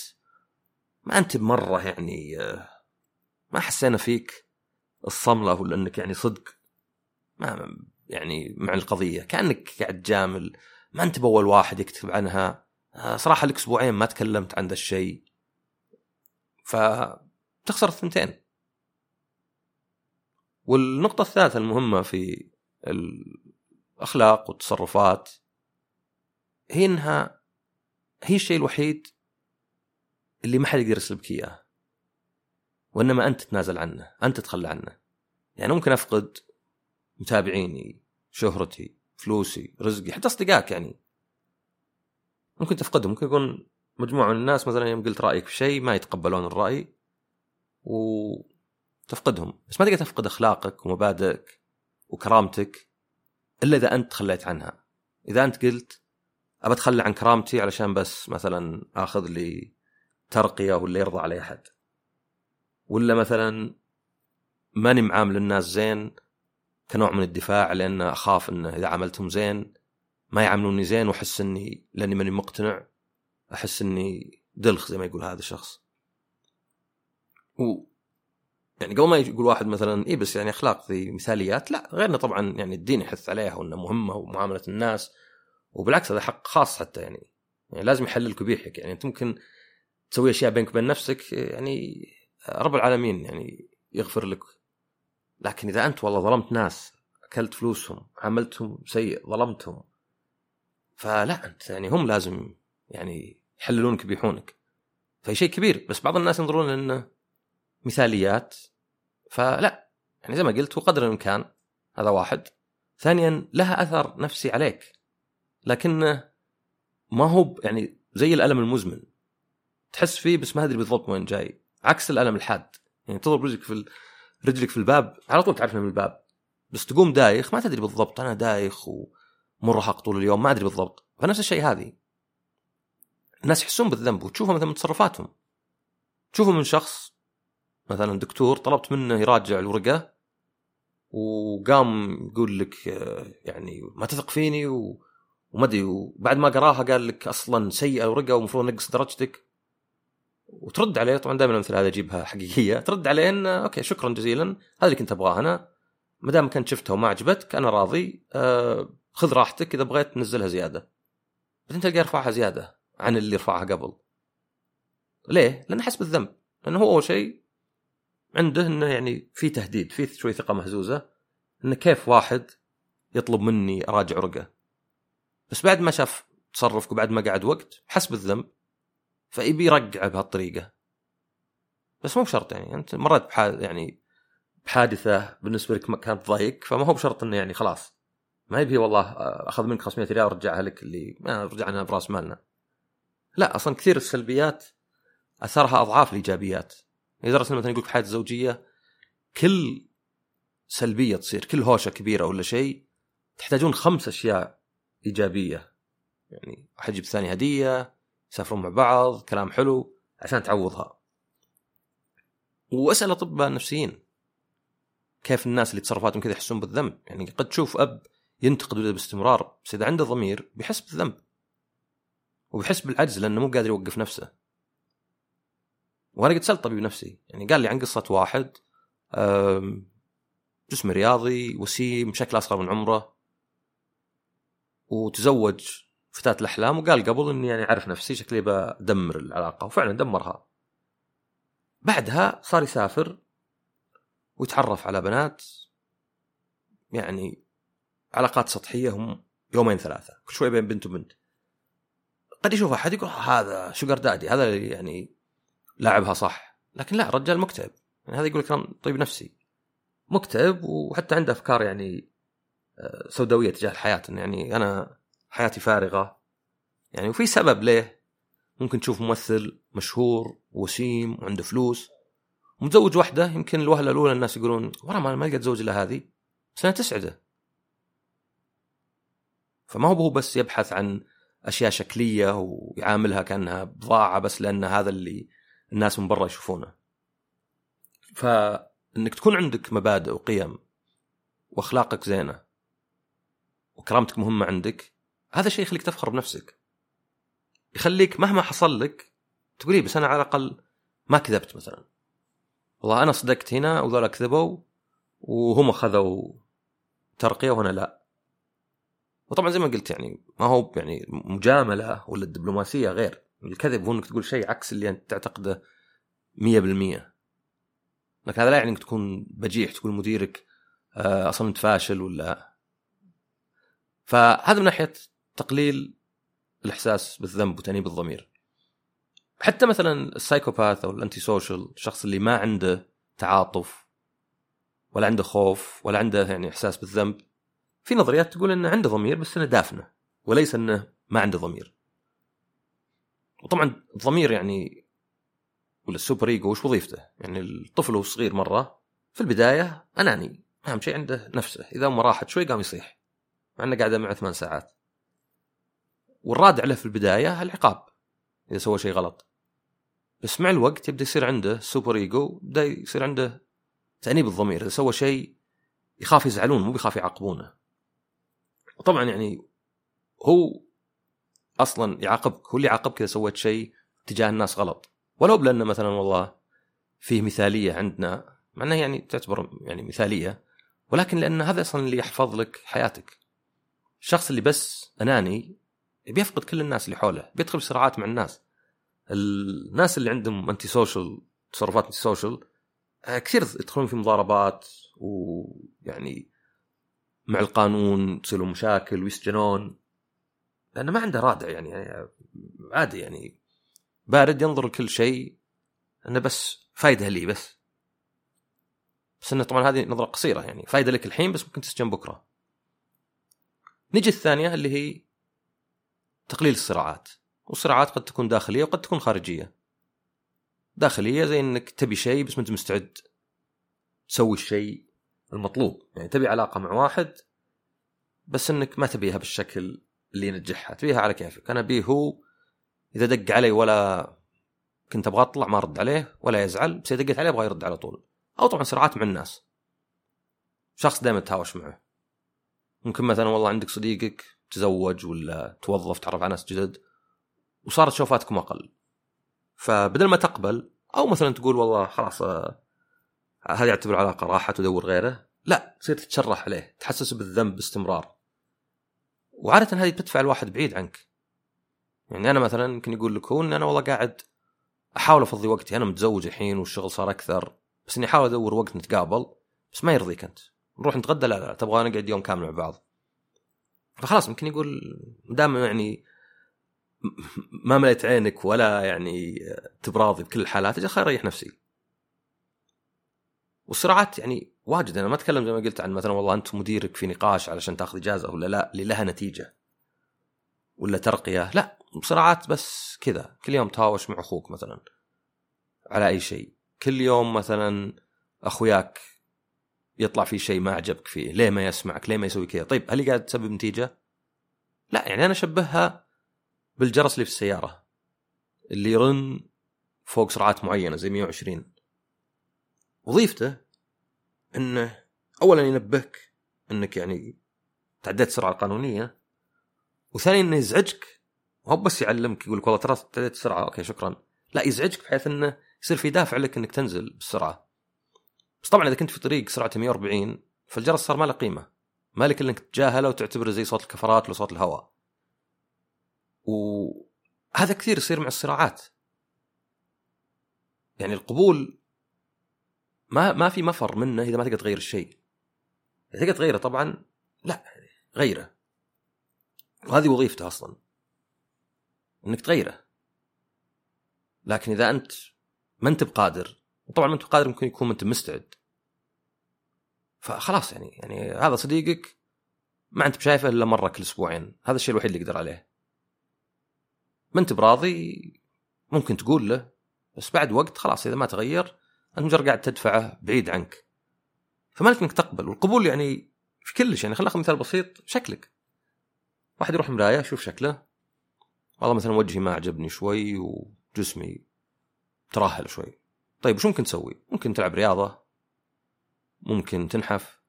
[SPEAKER 1] ما أنت بمرة يعني ما حسينا فيك الصملة ولا انك يعني صدق. ما يعني مع القضية. كأنك قاعد تجامل ما أنت بأول واحد يكتب عنها. صراحة لك أسبوعين ما تكلمت عن ذا الشيء. فتخسر الثنتين. والنقطة الثالثة المهمة في الأخلاق والتصرفات هي إنها هي الشيء الوحيد اللي ما حد يقدر يسلبك إياه. وإنما أنت تتنازل عنه أنت تتخلى عنه. يعني ممكن أفقد متابعيني شهرتي فلوسي رزقي حتى أصدقائك يعني. ممكن تفقدهم ممكن يكون مجموعة من الناس مثلا يوم قلت رأيك في شيء ما يتقبلون الرأي وتفقدهم. بس ما تقدر تفقد أخلاقك ومبادئك وكرامتك إلا إذا أنت تخليت عنها. إذا أنت قلت أبى أتخلى عن كرامتي علشان بس مثلا آخذ لي ترقية ولا يرضى علي أحد. ولا مثلا ماني معامل الناس زين كنوع من الدفاع لأن أخاف أنه إذا عملتهم زين ما يعاملوني زين وأحس إني لأني ماني مقتنع أحس إني دلخ زي ما يقول هذا الشخص. و يعني قبل ما يقول واحد مثلا اي بس يعني أخلاق ذي مثاليات لا غيرنا طبعا يعني الدين يحث عليها وانها مهمة ومعاملة الناس وبالعكس هذا حق خاص حتى يعني يعني لازم يحللك ويبيحك يعني. أنت ممكن تسوي أشياء بينك وبين نفسك يعني رب العالمين يعني يغفر لك. لكن إذا أنت والله ظلمت ناس أكلت فلوسهم عملتهم سيء ظلمتهم فلا أنت يعني هم لازم يعني يحللونك يبيحونك. فهي شيء كبير بس بعض الناس ينظرون انه مثاليات فلا يعني زي ما قلت وقدر الإمكان هذا واحد. ثانيا لها أثر نفسي عليك. لكنه ما هو يعني زي الألم المزمن. تحس فيه بس ما تدري بالضبط وين جاي. عكس الألم الحاد. يعني تضرب رجلك في رجلك في الباب على طول تعرف من الباب. بس تقوم دايخ ما تدري بالضبط أنا دايخ و... مرهق طول اليوم ما أدري بالضبط. فنفس الشيء هذه. الناس يحسون بالذنب وتشوفه مثلا من تصرفاتهم. تشوفه من شخص مثلا دكتور طلبت منه يراجع الورقة وقام يقول لك يعني ما تثق فيني و... وما أدري وبعد ما قراها قال لك أصلا سيئه الورقة ومفروض نقص درجتك. وترد عليه طبعا دائما مثل هذا أجيبها حقيقية ترد عليه إنه أوكي شكرا جزيلا هذا اللي كنت أبغاه أنا. ما دام كنت شفتها وما عجبتك أنا راضي. أه خذ راحتك إذا بغيت تنزلها زيادة. بعدين تلقى يرفعها زيادة عن اللي رفعها قبل. ليه؟ لأنه حس بالذنب. لأنه هو أول شيء عنده إنه يعني في تهديد في شوي ثقة مهزوزة إنه كيف واحد يطلب مني أراجع ورقة؟ بس بعد ما شاف تصرفك وبعد ما قعد وقت حس بالذنب. فيبي يرقعه بهالطريقة. بس مو بشرط يعني أنت مرات بحاد يعني بحادثة بالنسبة لك كانت ضيق فما هو بشرط إنه يعني خلاص. ما يبي والله أخذ منك 500 ريال ورجعها لك اللي ما رجعنا براس مالنا. لا أصلا كثير السلبيات اثرها أضعاف الإيجابيات. لدرجه مثلا يقول في حياه الزوجية كل سلبية تصير كل هوشة كبيرة ولا شيء تحتاجون خمس أشياء إيجابية. يعني واحد يجيب هدية يسافرون مع بعض كلام حلو عشان تعوضها. وأسأل أطباء نفسيين كيف الناس اللي تصرفاتهم كذا يحسون بالذنب. يعني قد تشوف أب ينتقد باستمرار بس إذا عنده ضمير بيحس بالذنب. وبيحس بالعجز لأنه مو قادر يوقف نفسه. وأنا قد سألت طبيب نفسي يعني قال لي عن قصة واحد جسم رياضي وسيم بشكل أصغر من عمره وتزوج فتاة الأحلام وقال قبل إني يعني أعرف نفسي شكلي بدمر العلاقة وفعلا دمرها. بعدها صار يسافر ويتعرف على بنات يعني علاقات سطحية هم يومين ثلاثة كل شوي بين بنت وبنت. قد يشوف أحد يقول هذا شوجر دادي هذا اللي يعني لاعبها صح. لكن لا رجال مكتئب. يعني هذا يقول لك طيب نفسي. مكتئب وحتى عنده أفكار يعني آه، سوداوية تجاه الحياة. يعني أنا حياتي فارغة. يعني وفي سبب ليه؟ ممكن تشوف ممثل مشهور وسيم وعنده فلوس متزوج واحدة يمكن الوهلة الأولى الناس يقولون ورا ما ما تزوج إلا هذه. بس انها تسعده. فما هو هو بس يبحث عن أشياء شكلية ويعاملها كأنها بضاعة بس لأن هذا اللي الناس من برا يشوفونه. فإنك تكون عندك مبادئ وقيم وأخلاقك زينة وكرامتك مهمة عندك هذا الشيء يخليك تفخر بنفسك. يخليك مهما حصل لك تقول بس أنا على الأقل ما كذبت مثلا. والله أنا صدقت هنا وذولا كذبوا وهم أخذوا ترقية وهنا لا. وطبعا زي ما قلت يعني ما هو يعني مجاملة ولا الدبلوماسية غير. الكذب هو إنك تقول شيء عكس اللي أنت تعتقده 100% لكن هذا لا يعني إنك تكون بجيح تقول مديرك آه، أصلا أنت فاشل ولا. فهذا من ناحية تقليل الإحساس بالذنب وتأنيب الضمير. حتى مثلا ال psychopath أو ال antisocial الشخص اللي ما عنده تعاطف ولا عنده خوف ولا عنده يعني إحساس بالذنب في نظريات تقول إنه عنده ضمير بس إنه دافنه وليس إنه ما عنده ضمير. وطبعا الضمير يعني ولا ال superego وش وظيفته؟ يعني الطفل وهو صغير مرة في البداية اناني أهم شيء عنده نفسه إذا امه راحت شوي قام يصيح. مع إنه قاعد معه ثمان ساعات. والرادع له في البداية العقاب إذا سوى شيء غلط. بس مع الوقت يبدأ يصير عنده سوبر إيجو بدا يصير عنده تأنيب الضمير. إذا سوى شيء يخاف يزعلون مو بيخاف يعاقبونه. وطبعا يعني هو أصلا يعاقبك هو اللي يعاقبك إذا سويت شيء تجاه الناس غلط. ولو بلان مثلا والله فيه مثالية عندنا مع انها يعني تعتبر يعني مثالية ولكن لأن هذا أصلا اللي يحفظ لك حياتك. الشخص اللي بس أناني بيفقد كل الناس اللي حوله بيدخل صراعات مع الناس. الناس اللي عندهم antisocial تصرفات antisocial آه، كثير يدخلون في مضاربات ويعني مع القانون تصير له مشاكل ويسجنون. لأنه ما عنده رادع يعني, يعني عادي يعني. بارد ينظر لكل شيء إنه بس فايدة لي بس. بس إنه طبعا هذه نظرة قصيرة يعني فايدة لك الحين بس ممكن تسجن بكرة. نجي الثانية اللي هي تقليل الصراعات. والصراعات قد تكون داخلية وقد تكون خارجية. داخلية زي إنك تبي شيء بس ما أنت مستعد تسوي الشيء المطلوب. يعني تبي علاقة مع واحد بس إنك ما تبيها بالشكل اللي ينجحها. تبيها على كيفك. أنا بيه هو إذا دق علي ولا كنت أبغى أطلع ما أرد عليه ولا يزعل بس إذا دقيت عليه أبغى يرد على طول. أو طبعا صراعات مع الناس. شخص دائما تهاوش معه. ممكن مثلا والله عندك صديقك تزوج ولا توظف تعرف على ناس جدد وصارت شوفاتكم أقل. فبدل ما تقبل أو مثلا تقول والله خلاص آه، هذه اعتبر علاقة راحت ودور غيره لا تصير تتشرح عليه تحسسه بالذنب باستمرار. وعادة هذه تدفع الواحد بعيد عنك. يعني أنا مثلا يمكن يقول لك هو إن أنا والله قاعد أحاول أفضي وقتي أنا متزوج الحين والشغل صار أكثر بس إني أحاول أدور وقت نتقابل بس ما يرضيك أنت. نروح نتغدى لا لا تبغى نقعد يوم كامل مع بعض. فخلاص ممكن يقول دام يعني ما مليت عينك ولا يعني تبراضي بكل الحالات أجل خير أريح نفسي. والصراعات يعني واجد أنا ما أتكلم زي ما قلت عن مثلا والله أنت مديرك في نقاش علشان تاخذ إجازة ولا لا اللي لها نتيجة. ولا ترقية لا صراعات بس كذا. كل يوم تهاوش مع أخوك مثلا على أي شيء. كل يوم مثلا أخوياك يطلع في شيء ما عجبك فيه ليه ما يسمعك ليه ما يسوي كذا؟ طيب هل قاعد تسبب نتيجة؟ لا يعني أنا أشبهها بالجرس اللي في السيارة اللي يرن فوق سرعات معينة زي 120 وظيفته إنه اولا ينبهك إنك يعني تعديت السرعة القانونية وثانيا إنه يزعجك هو بس يعلمك يقول لك والله ترى تعديت السرعة أوكي شكرا. لا يزعجك بحيث إنه يصير في دافع لك إنك تنزل بالسرعة. بس طبعا إذا كنت في طريق سرعته 140 فالجرس صار ما له قيمة. ما لك إنك تتجاهله وتعتبره زي صوت الكفرات ولا صوت الهواء وهذا كثير يصير مع الصراعات. يعني القبول ما ما في مفر منه إذا ما تقدر تغير الشيء. إذا تقدر تغيره طبعا لا غيره. وهذه وظيفته أصلا. إنك تغيره. لكن إذا أنت ما أنت بقادر وطبعا ما أنت بقادر ممكن يكون أنت مستعد. فخلاص يعني يعني هذا صديقك ما أنت بشايفه إلا مرة كل أسبوعين. هذا الشيء الوحيد اللي يقدر عليه. ما أنت براضي ممكن تقول له بس بعد وقت خلاص إذا ما تغير انت مجرد قاعد تدفعه بعيد عنك. فما لك إنك تقبل. والقبول يعني في كلش يعني خلينا ناخذ مثال بسيط شكلك. واحد يروح مراية يشوف شكله. والله مثلا وجهي ما عجبني شوي وجسمي تراهل شوي. طيب وش ممكن تسوي؟ ممكن تلعب رياضة ممكن تنحف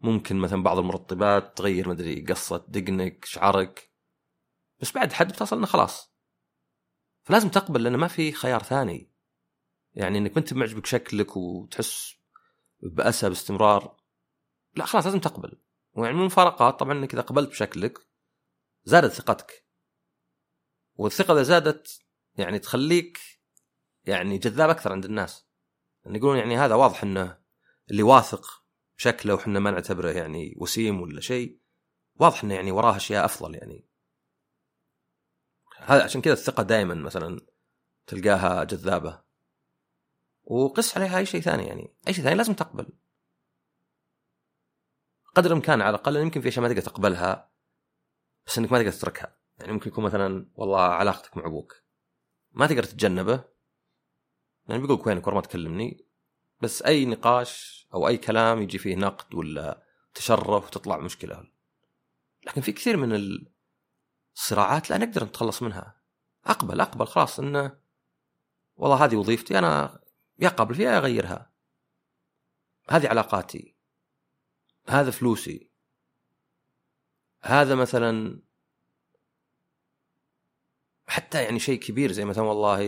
[SPEAKER 1] ممكن مثلا بعض المرطبات تغير مدري قصة دقنك شعرك بس بعد حد بتصل إنه خلاص. فلازم تقبل لأنه ما في خيار ثاني. يعني إنك أنت معجبك شكلك وتحس بأسى باستمرار. لا خلاص لازم تقبل. ويعني من المفارقات طبعا إنك إذا قبلت بشكلك زادت ثقتك. والثقة إذا زادت يعني تخليك يعني جذاب أكثر عند الناس. يعني يقولون يعني هذا واضح إنه اللي واثق بشكله وحنا ما نعتبره يعني وسيم ولا شيء واضح إنه يعني وراه أشياء أفضل يعني. هذا عشان كذا الثقة دائما مثلا تلقاها جذابة. وقس عليها أي شيء ثاني يعني. أي شيء ثاني لازم تقبل. قدر الإمكان على الأقل يمكن في أشياء ما تقدر تقبلها بس إنك ما تقدر تتركها. يعني ممكن يكون مثلا والله علاقتك مع أبوك. ما تقدر تتجنبه يعني بيقول وينك ما تكلمني بس أي نقاش أو أي كلام يجي فيه نقد ولا تشرف وتطلع مشكلة. لكن في كثير من الصراعات لا نقدر نتخلص منها. أقبل أقبل خلاص انه والله هذه وظيفتي أنا يا قابل فيها يا اغيرها هذه علاقاتي. هذا فلوسي. هذا مثلا حتى يعني شيء كبير زي مثلا والله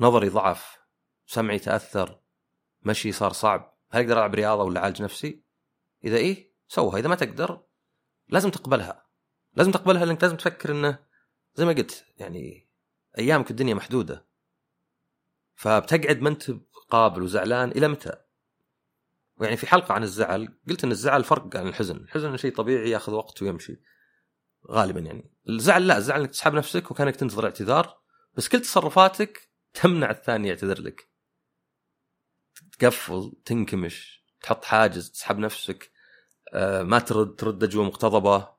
[SPEAKER 1] نظري ضعف سمعي تأثر مشي صار صعب هل أقدر ألعب رياضة ولا أعالج نفسي؟ إذا إيه سوها إذا ما تقدر لازم تقبلها لازم تقبلها لأنك لازم تفكر إنه زي ما قلت يعني أيامك الدنيا محدودة فبتقعد ما أنت قابل وزعلان إلى متى؟ ويعني في حلقة عن الزعل قلت إن الزعل فرق عن الحزن، الحزن شيء طبيعي يأخذ وقت ويمشي غالبا يعني الزعل لا الزعل إنك تسحب نفسك وكأنك تنتظر اعتذار بس كل تصرفاتك تمنع الثاني يعتذر لك. تقفل تنكمش تحط حاجز تسحب نفسك آه، ما ترد ترد أجوبة مقتضبة.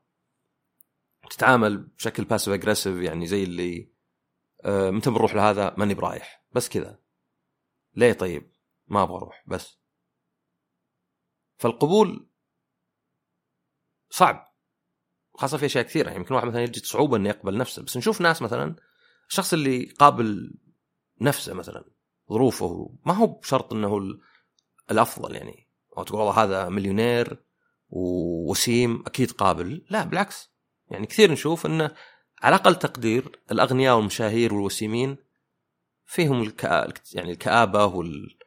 [SPEAKER 1] تتعامل بشكل باسف اجريسيف يعني زي اللي آه، متى بنروح لهذا؟ ماني برايح. بس كذا. ليه طيب؟ ما أبغى أروح. بس. فالقبول صعب. خاصة في أشياء كثيرة. يعني يمكن واحد مثلا يجد صعوبة إنه يقبل نفسه. بس نشوف ناس مثلا الشخص اللي قابل نفسه مثلا ظروفه. ما هو بشرط إنه الأفضل يعني. أو تقول والله هذا مليونير ووسيم أكيد قابل. لا بالعكس. يعني كثير نشوف إنه على أقل تقدير الأغنياء والمشاهير والوسيمين فيهم. يعني الكآبة وال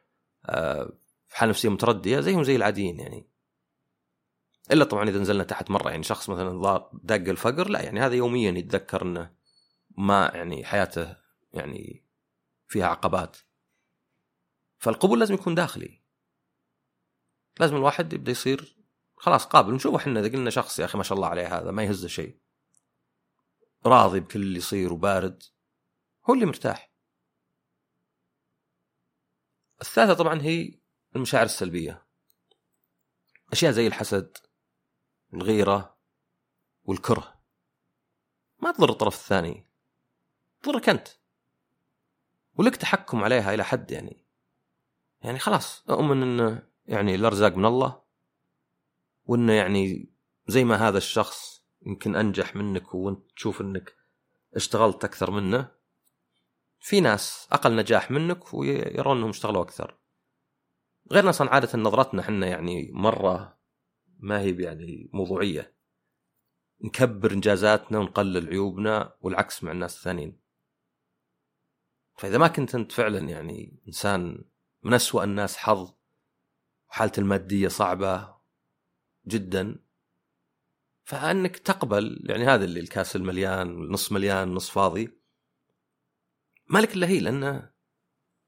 [SPEAKER 1] آه، حالة نفسية متردية زيهم زي العاديين يعني. إلا طبعا إذا نزلنا تحت مرة يعني شخص مثلا دق الفقر لا يعني هذا يوميا يتذكر إنه ما يعني حياته يعني فيها عقبات. فالقبول لازم يكون داخلي. لازم الواحد يبدأ يصير خلاص قابل. نشوف إحنا إذا قلنا شخص يا أخي ما شاء الله عليه هذا ما يهزه شيء. راضي بكل اللي يصير وبارد. هو اللي مرتاح. الثالثة طبعا هي المشاعر السلبية. أشياء زي الحسد الغيرة والكره. ما تضر الطرف الثاني. تضرك أنت. ولك تحكم عليها إلى حد يعني. يعني خلاص أؤمن أنه يعني الأرزاق من الله وأنه يعني زي ما هذا الشخص يمكن أنجح منك وأنت تشوف أنك اشتغلت أكثر منه في ناس أقل نجاح منك ويرون أنهم اشتغلوا أكثر. غير أصلا عادة نظرتنا إحنا يعني مرة ما هي يعني موضوعية. نكبر إنجازاتنا ونقلل عيوبنا والعكس مع الناس الثانيين. فإذا ما كنت أنت فعلا يعني إنسان من أسوأ الناس حظ وحالته المادية صعبة جدا فأنك تقبل يعني هذا اللي الكاس المليان نص مليان نص فاضي مالك إلا هي لأنه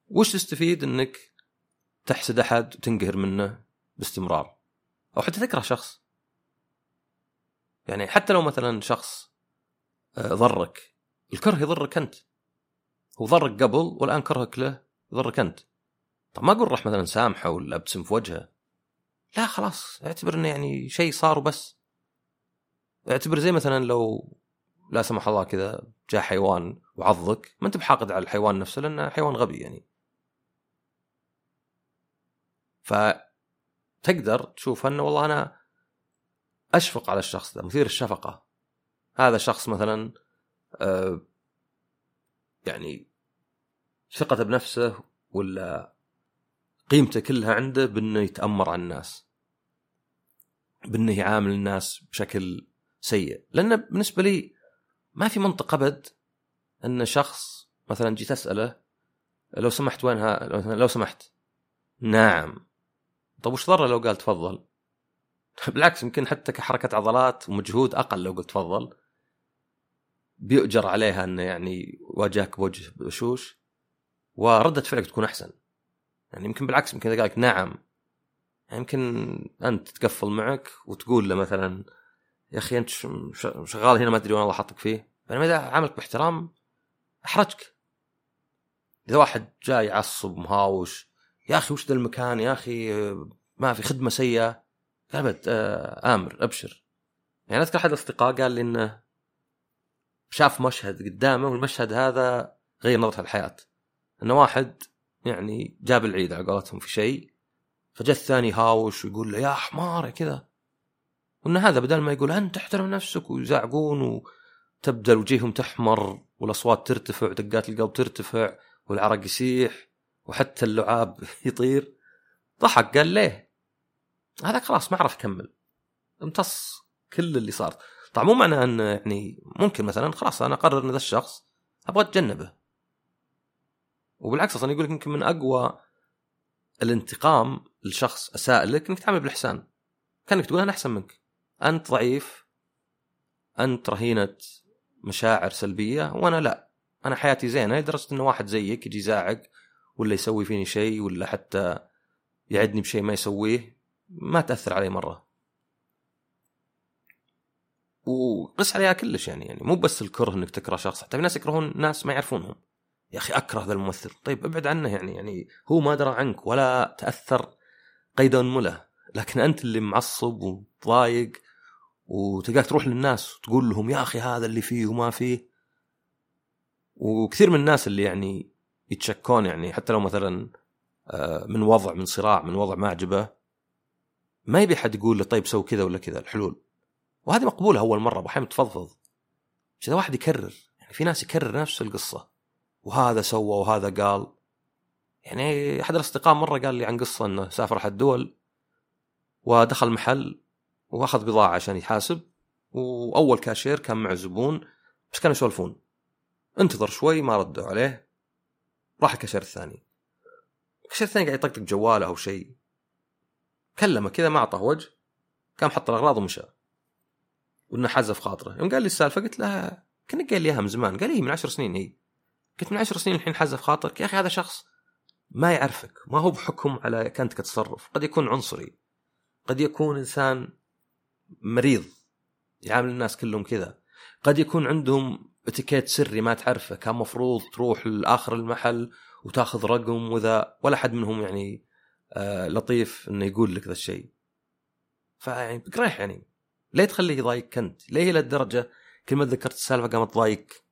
[SPEAKER 1] وش تستفيد إنك تحسد أحد وتنقهر منه باستمرار؟ أو حتى تكره شخص. يعني حتى لو مثلا شخص آه، ضرك الكره يضرك أنت. هو ضرك قبل والآن كرهك له يضرك أنت. طب ما أقول راح مثلا سامحه ولا أبتسم في وجهه؟ لا خلاص اعتبر إنه يعني شيء صار وبس. اعتبر زي مثلا لو لا سمح الله كذا جاء حيوان وعضك ما أنت بحاقد على الحيوان نفسه لأنه حيوان غبي يعني. ف تقدر تشوف أنه والله أنا أشفق على الشخص ذا مثير الشفقة. هذا شخص مثلا آه يعني ثقته بنفسه ولا قيمته كلها عنده بأنه يتأمر على الناس بأنه يعامل الناس بشكل سيء. لأن بالنسبة لي ما في منطق أبد أن شخص مثلا جيت أسأله لو سمحت وينها لو سمحت. نعم. طب وش ضره لو قال تفضل؟ بالعكس يمكن حتى كحركة عضلات ومجهود أقل لو قلت تفضل. بيؤجر عليها إنه يعني واجهك بوجه بشوش وردة فعلك تكون أحسن. يعني يمكن بالعكس يمكن إذا قال لك نعم يعني يمكن أنت تتقفل معك وتقول له مثلا يا أخي أنت شغال هنا ما أدري وين الله حاطك فيه. بينما إذا عاملك باحترام أحرجك. إذا واحد جاي يعصب مهاوش يا أخي وش ذا المكان؟ يا أخي ما في خدمة سيئة. قال آه آمر أبشر. يعني أذكر أحد الأصدقاء قال لي إنه شاف مشهد قدامه والمشهد هذا غير نظرته الحياة. إنه واحد يعني جاب العيد على قولتهم في شيء فجاء الثاني هاوش ويقول له يا حمار كذا. وإن هذا بدل ما يقول أنت احترم نفسك ويزعقون وتبدا وجيههم تحمر والأصوات ترتفع ودقات القلب ترتفع والعرق يسيح وحتى اللعاب يطير. ضحك قال ليه؟ هذا خلاص ما عرف يكمل. امتص كل اللي صار. طبعا مو معنى أن يعني ممكن مثلا خلاص أنا أقرر أن ذا الشخص أبغى أتجنبه. وبالعكس أصلا يقول لك يمكن من أقوى الانتقام لشخص أساء لك إنك تعامل بالإحسان. كأنك تقول أنا أحسن منك. أنت ضعيف أنت رهينة مشاعر سلبية وأنا لا. أنا حياتي زينة لدرجة انه واحد زيك يجي يزعق ولا يسوي فيني شيء ولا حتى يعدني بشيء ما يسويه ما تأثر علي مرة. وقس عليها كلش يعني يعني مو بس الكره إنك تكره شخص حتى في ناس يكرهون ناس ما يعرفونهم. يا أخي أكره ذا الممثل. طيب أبعد عنه يعني يعني هو ما درى عنك ولا تأثر قيد انمله لكن أنت اللي معصب وضايق وتلقاك تروح للناس وتقول لهم يا أخي هذا اللي فيه وما فيه. وكثير من الناس اللي يعني يتشكون يعني حتى لو مثلا آه، من وضع من صراع من وضع ما عجبه ما يبي حد يقول له طيب سوي كذا ولا كذا الحلول. وهذه مقبولة أول مرة أحيانا تفضفض. بس اذا واحد يكرر يعني في ناس يكرر نفس القصة. وهذا سوى وهذا قال. يعني أحد الأصدقاء مرة قال لي عن قصة إنه سافر أحد الدول ودخل محل وأخذ بضاعة عشان يحاسب. وأول كاشير كان مع زبون بس كانوا يسولفون. انتظر شوي ما ردوا عليه. راح الكاشير الثاني. الكاشير الثاني قاعد يطقطق جواله أو شيء. كلمه كذا ما أعطاه وجه. قام حط الأغراض ومشى. وإنه حز في خاطره. يوم قال لي السالفة قلت له كأنه قايل لي إياها من زمان. قال لي من عشر سنين. هي. قلت من عشر سنين الحين حزف خاطرك؟ يا أخي هذا شخص ما يعرفك ما هو بحكم على كانت كتصرف قد يكون عنصري. قد يكون إنسان مريض يعامل الناس كلهم كذا. قد يكون عندهم اتيكيت سري ما تعرفه كان مفروض تروح لآخر المحل وتاخذ رقم وذا ولا حد منهم يعني آه لطيف إنه يقول لك ذا الشيء. فيعني بقريح يعني. ليه تخليه يضايقك أنت؟ ليه إلى الدرجه كل ما ذكرت السالفة قامت تضايقك؟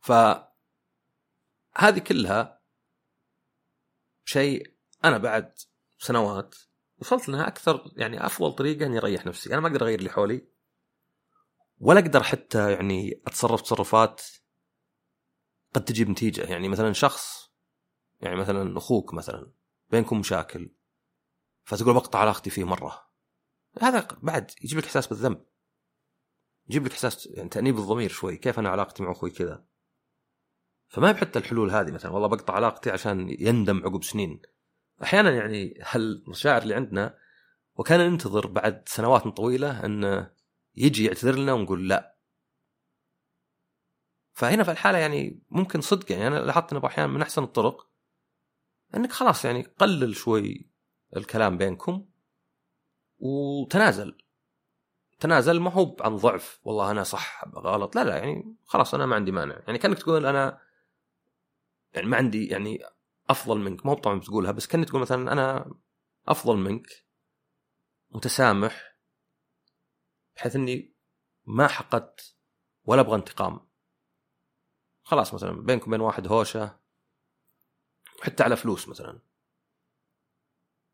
[SPEAKER 1] ف هذه كلها شيء أنا بعد سنوات وصلت لها أكثر يعني أفضل طريقة إني أريح نفسي، أنا ما أقدر أغير اللي حولي ولا أقدر حتى يعني أتصرف تصرفات قد تجيب نتيجة، يعني مثلا شخص يعني مثلا أخوك مثلا بينكم مشاكل فتقول بقطع علاقتي فيه مرة هذا بعد يجيب لك إحساس بالذنب. يجيب لك إحساس يعني تأنيب الضمير شوي. كيف أنا علاقتي مع أخوي كذا؟ فما بحتى الحلول هذه مثلا. والله بقطع علاقتي عشان يندم عقب سنين. أحيانا يعني هالمشاعر اللي عندنا وكان ننتظر بعد سنوات طويلة انه يجي يعتذر لنا ونقول لا. فهنا في الحالة يعني ممكن صدق يعني. أنا لاحظت إنه أحيانا من أحسن الطرق إنك خلاص يعني قلل شوي الكلام بينكم. وتنازل. تنازل ما هو عن ضعف. والله أنا صح غلط. لا لا يعني خلاص أنا ما عندي مانع. يعني كأنك تقول أنا يعني ما عندي يعني أفضل منك. ما هو طبعا بتقولها بس كأنك تقول مثلا أنا أفضل منك متسامح بحيث إني ما حقدت ولا أبغى انتقام. خلاص مثلا بينكم وبين واحد هوشة حتى على فلوس مثلا.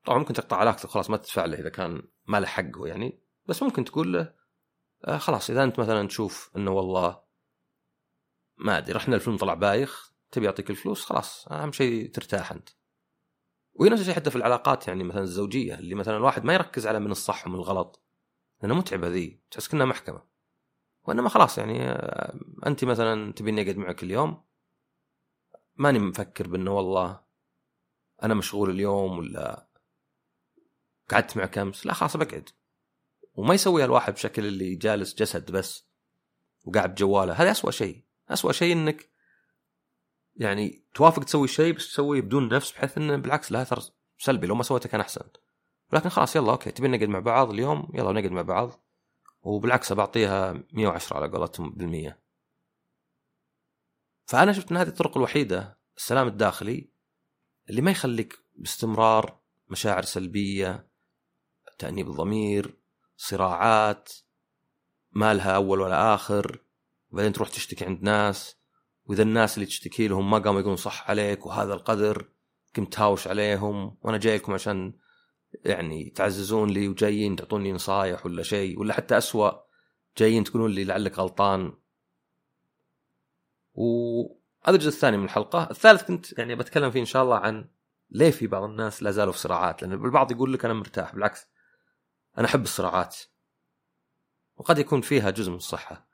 [SPEAKER 1] طبعا ممكن تقطع علاقتك خلاص ما تدفع له إذا كان ما له حقه يعني. بس ممكن تقول له آه خلاص إذا أنت مثلا تشوف إنه والله ما أدري رحنا الفيلم طلع بايخ تبي يعطيك الفلوس خلاص أهم شيء ترتاح أنت. وهي نفس الشيء حتى في العلاقات يعني مثلا الزوجية اللي مثلا الواحد ما يركز على من الصح ومن الغلط لأنه متعبه ذي تحس كأنها محكمة. وإنما خلاص يعني آه، أنت مثلا تبيني أقعد معك اليوم ماني مفكر بإنه والله أنا مشغول اليوم ولا قعدت معك امس لا خلاص بقعد. وما يسويها الواحد بشكل اللي جالس جسد بس وقاعد بجواله هذا أسوأ شيء. أسوأ شيء إنك يعني توافق تسوي شيء بس تسويه بدون نفس بحيث إنه بالعكس له اثر سلبي. لو ما سويته كان أحسن. لكن خلاص يلا أوكي. تبي نقعد مع بعض اليوم؟ يلا نقعد مع بعض. وبالعكس بعطيها 110 على قولتهم بالمية. فأنا شفت إن هذه الطرق الوحيدة السلام الداخلي اللي ما يخليك باستمرار مشاعر سلبية تأنيب الضمير صراعات ما لها أول ولا آخر وبعدين تروح تشتكي عند ناس وإذا الناس اللي تشتكي لهم ما قاموا يقولون صح عليك وهذا القدر كنت تهاوش عليهم وأنا جاي لكم عشان يعني تعززون لي وجايين تعطوني نصايح ولا شيء ولا حتى أسوأ جايين تقولون لي لعلك غلطان. وهذا الجزء الثاني من الحلقة. الثالث كنت يعني بتكلم فيه إن شاء الله عن ليه في بعض الناس لا زالوا في صراعات لأن البعض يقول لك أنا مرتاح بالعكس. أنا أحب الصراعات. وقد يكون فيها جزء من الصحة.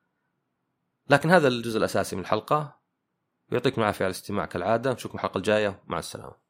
[SPEAKER 1] لكن هذا الجزء الأساسي من الحلقة. يعطيكم العافية على الاستماع كالعادة. نشوفكم الحلقة الجاية. مع السلامة.